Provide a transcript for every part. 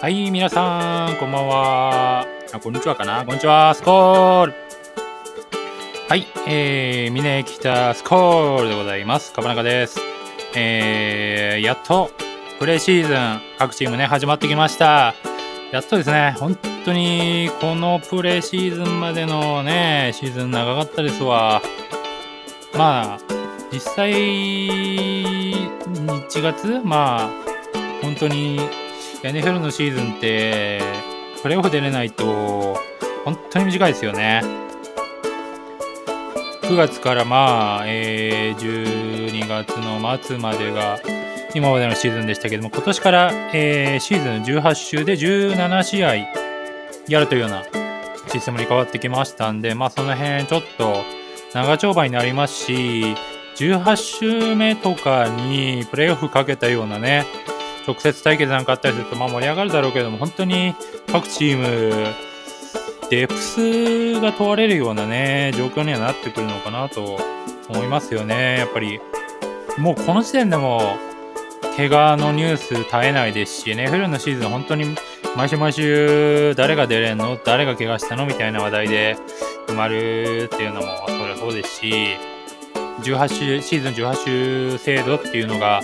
はい、皆さん、こんばんは。あ、こんにちはかな。こんにちは。スコール。はい、えー、峰北スコールでございます。かばなかです。えー、やっと、プレシーズン、各チームね、始まってきました。やっとですね、本当に、このプレシーズンまでのね、シーズン長かったですわ。まあ、実際、1月？まあ、本当に NFL のシーズンって、プレーオフ出れないと、本当に短いですよね。9月からまあ、えー、12月の末までが今までのシーズンでしたけども、今年から、えー、シーズン18週で17試合やるというようなシステムに変わってきましたんで、まあその辺ちょっと長丁場になりますし、18週目とかにプレーオフかけたようなね、直接対決なんかあったりすると、まあ、盛り上がるだろうけども、本当に各チーム、デプスが問われるようなね、状況にはなってくるのかなと思いますよね。やっぱり、もうこの時点でも、怪我のニュース絶えないですし、NFL のシーズン本当に毎週毎週誰が出れんの誰が怪我したのみたいな話題で埋まるっていうのもそりゃそうですし、18週シーズン18週制度っていうのが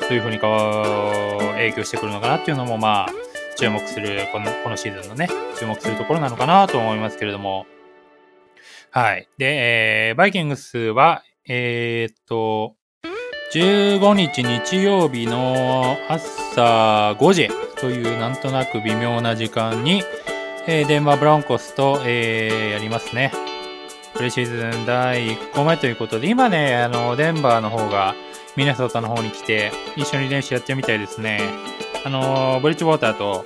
どういうふうに変わ影響してくるのかなっていうのもまあ注目するこのこのシーズンのね注目するところなのかなと思いますけれどもはいで、えー、バイキングスはえー、っと15日日曜日の朝5時というなんとなく微妙な時間に、えー、デンバーブロンコスと、えー、やりますね。プレシーズン第1個目ということで、今ね、あの、デンバーの方が、ミネソタの方に来て、一緒に練習やってみたいですね。あの、ブリッジウォーターと、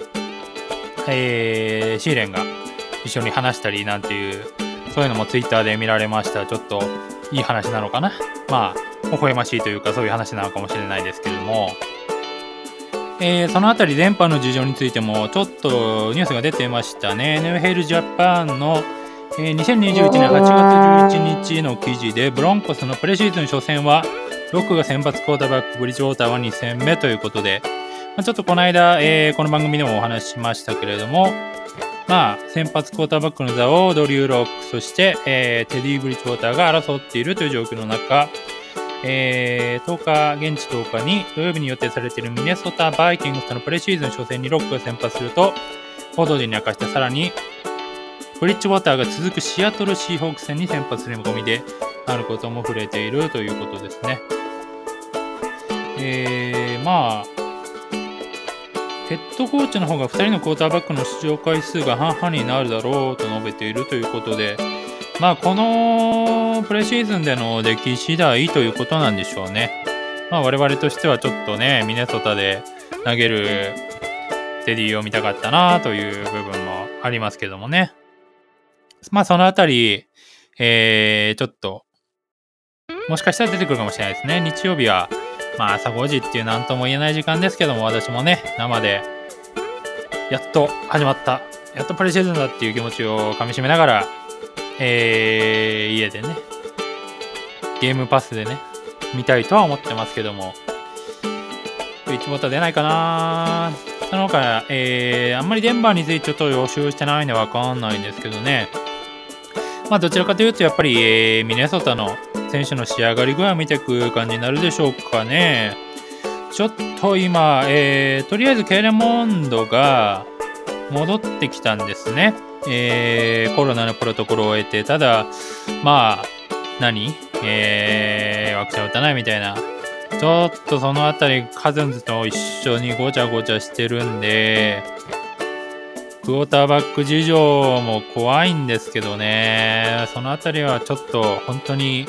えー、シーレンが一緒に話したりなんていう、そういうのもツイッターで見られました。ちょっといい話なのかな。まあ、微笑ましいというか、そういう話なのかもしれないですけれども、えー、そのあたり連覇の事情についてもちょっとニュースが出てましたね。ネウヘルジャパンのえー、2021年8月11日の記事で、ブロンコスのプレシーズン初戦は、ロックが先発クォーターバック、ブリッジウォーターは2戦目ということで、まあ、ちょっとこの間、えー、この番組でもお話ししましたけれども、まあ、先発クォーターバックの座をドリュー・ロック、そして、えー、テディ・ブリッジウォーターが争っているという状況の中、えー、10日、現地10日に土曜日に予定されているミネソタ・バイキングスとのプレシーズン初戦にロックが先発すると、報道陣に明かしてさらにブリッジウォーターが続くシアトルシーホーク戦に先発する見込みであることも触れているということですね。えー、まあ、ヘッドコーチの方が2人のクォーターバックの出場回数が半々になるだろうと述べているということで、まあ、このプレシーズンでの出来次第ということなんでしょうね。まあ、我々としてはちょっとね、ミネソタで投げるテディを見たかったなという部分もありますけどもね。まあそのあたり、えー、ちょっと、もしかしたら出てくるかもしれないですね。日曜日は、まあ朝5時っていう何とも言えない時間ですけども、私もね、生で、やっと始まった、やっとプレシーズンだっていう気持ちをかみしめながら、えー、家でね、ゲームパスでね、見たいとは思ってますけども、1ボタ出ないかな。その他、えー、あんまりデンバーについてちょっと予習してないんでわかんないんですけどね、まあ、どちらかというと、やっぱり、えー、ミネソタの選手の仕上がり具合を見ていく感じになるでしょうかね。ちょっと今、えー、とりあえずケイレモンドが戻ってきたんですね。えー、コロナのプロトコルを終えて、ただ、まあ、何？えー、ワクチン打たないみたいな。ちょっとそのあたり、カズンズと一緒にごちゃごちゃしてるんで、クォーターバック事情も怖いんですけどね、そのあたりはちょっと本当に、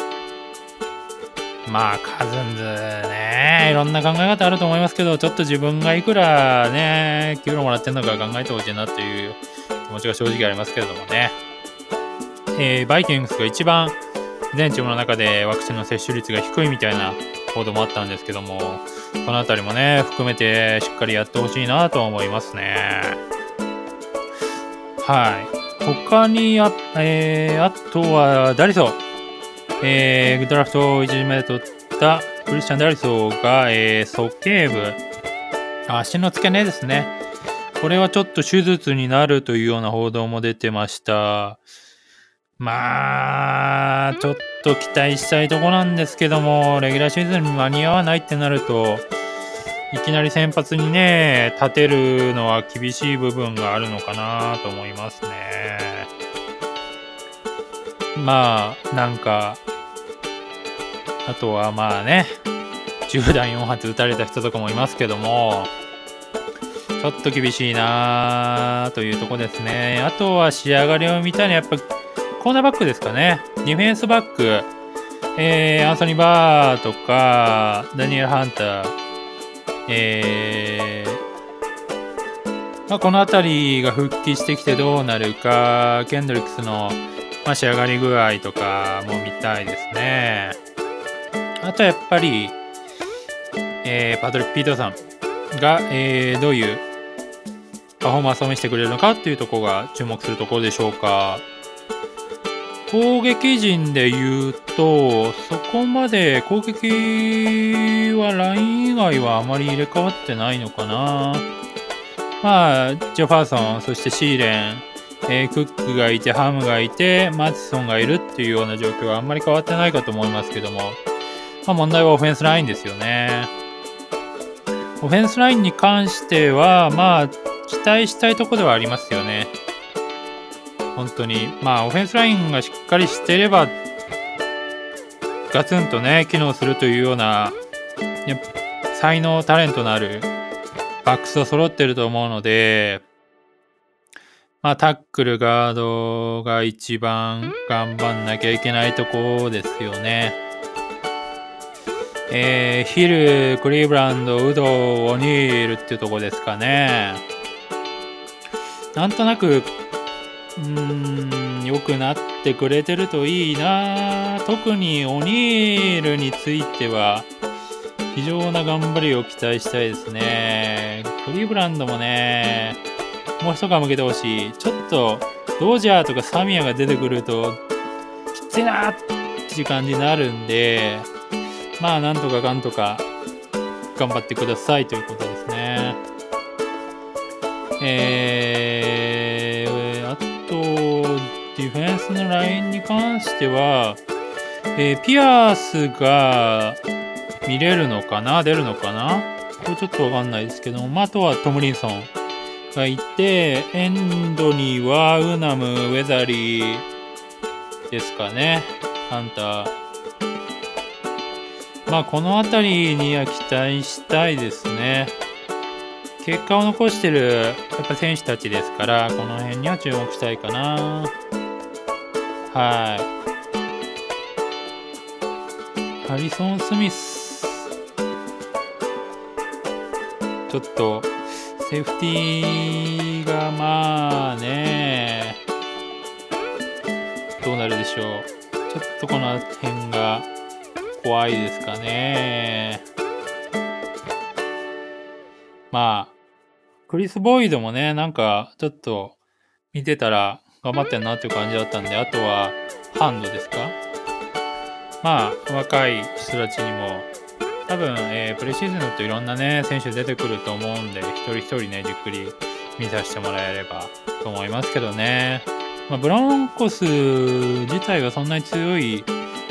まあ、カズンズね、いろんな考え方あると思いますけど、ちょっと自分がいくらね、給料もらってるのか考えてほしいなという気持ちが正直ありますけれどもね。えー、バイキングスが一番全チームの中でワクチンの接種率が低いみたいな報道もあったんですけども、そのあたりもね、含めてしっかりやってほしいなと思いますね。はい。他にあ、えー、あとは、ダリソ。えー、ドラフトを1目で取ったクリスチャン・ダリソーが、えー、鼠径部、足の付け根ですね。これはちょっと手術になるというような報道も出てました。まあ、ちょっと期待したいとこなんですけども、レギュラーシーズンに間に合わないってなると、いきなり先発にね、立てるのは厳しい部分があるのかなと思いますね。まあ、なんか、あとはまあね、10弾4発撃たれた人とかもいますけども、ちょっと厳しいなというとこですね。あとは仕上がりを見たいのはやっぱコーナーバックですかね。ディフェンスバック、えー、アンソニー・バーとか、ダニエル・ハンター、えー、まあ、この辺りが復帰してきてどうなるか、ケンドリックスの、まあ、仕上がり具合とかも見たいですね。あとはやっぱり、えー、パトリック・ピートさんが、えー、どういうパフォーマンスを見せてくれるのかっていうところが注目するところでしょうか。攻撃陣で言うと、そこまで攻撃はライン以外はあまり入れ替わってないのかな。まあ、ジョファーソン、そしてシーレン、えー、クックがいて、ハムがいて、マッチソンがいるっていうような状況はあんまり変わってないかと思いますけども、まあ、問題はオフェンスラインですよね。オフェンスラインに関しては、まあ、期待したいとこではありますよね。本当に。まあ、オフェンスラインがしっかりしてれば、ガツンとね、機能するというような、才能、タレントのあるバックスは揃ってると思うので、まあ、タックル、ガードが一番頑張んなきゃいけないとこですよね。えー、ヒル、クリーブランド、ウド、オニールっていうとこですかね。なんとなく、うん、良くなってくれてるといいな特にオニールについては、非常な頑張りを期待したいですね。クリーブランドもね、もう一皮向けてほしい。ちょっと、ドジャーとかサミアが出てくると、きついなっていう感じになるんで、まあなんとかかんとか頑張ってくださいということですね。えー、あと、ディフェンスのラインに関しては、えー、ピアースが見れるのかな出るのかなこれちょっとわかんないですけども、まあ、あとはトムリンソンがいて、エンドにはウナム、ウェザリーですかね。ハンター。まあ、この辺りには期待したいですね。結果を残してるやっぱ選手たちですから、この辺には注目したいかな。はい。ハリソン・スミス。ちょっと、セーフティーがまあね、どうなるでしょう。ちょっとこの辺が怖いですかね。まあ、クリス・ボイドもね、なんかちょっと見てたら頑張ってんなっていう感じだったんで、あとはハンドですか？まあ、若い人たちにも、多分、えー、プレシーズンだといろんなね、選手出てくると思うんで、一人一人ね、じっくり見させてもらえればと思いますけどね。まあ、ブロンコス自体がそんなに強い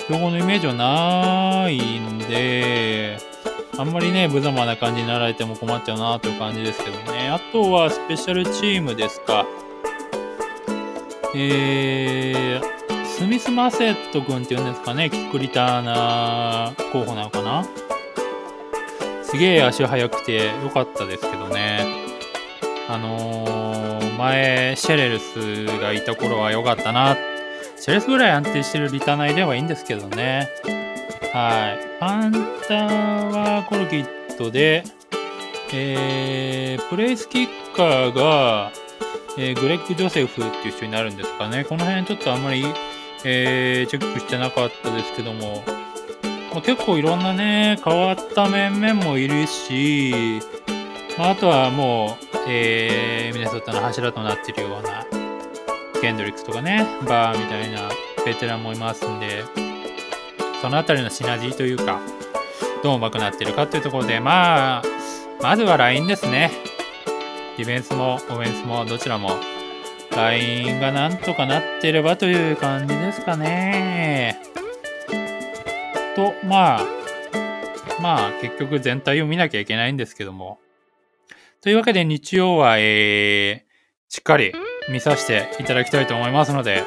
標語のイメージはないんで、あんまりね、無様な感じになられても困っちゃうなという感じですけどね。あとはスペシャルチームですか。えー、スミス・マセット君っていうんですかね、キックリターナー候補なのかな。すげえ足速くて良かったですけどね。あのー、前、シェレルスがいた頃は良かったなっシェルスぐらい安定してるリターナーいればいいんですけどね。はい。パンターはコルキットで、えー、プレイスキッカーが、えー、グレッグ・ジョセフっていう人になるんですかね。この辺ちょっとあんまり、えー、チェックしてなかったですけども、まあ、結構いろんなね、変わった面々もいるし、まあ、あとはもう、えー、ミネソタの柱となってるような、ケンドリックスとかね、バーみたいなベテランもいますんで、そのあたりのシナジーというか、どう上手くなってるかというところで、まあ、まずは LINE ですね。ディフェンスもオフェンスもどちらもラインがなんとかなってればという感じですかね。と、まあ、まあ結局全体を見なきゃいけないんですけども。というわけで日曜は、えー、しっかり見させていただきたいと思いますので、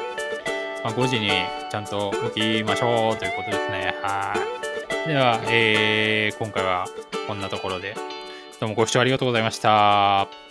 まあ、5時にちゃんと起きましょうということですね。はい。では、えー、今回はこんなところで、どうもご視聴ありがとうございました。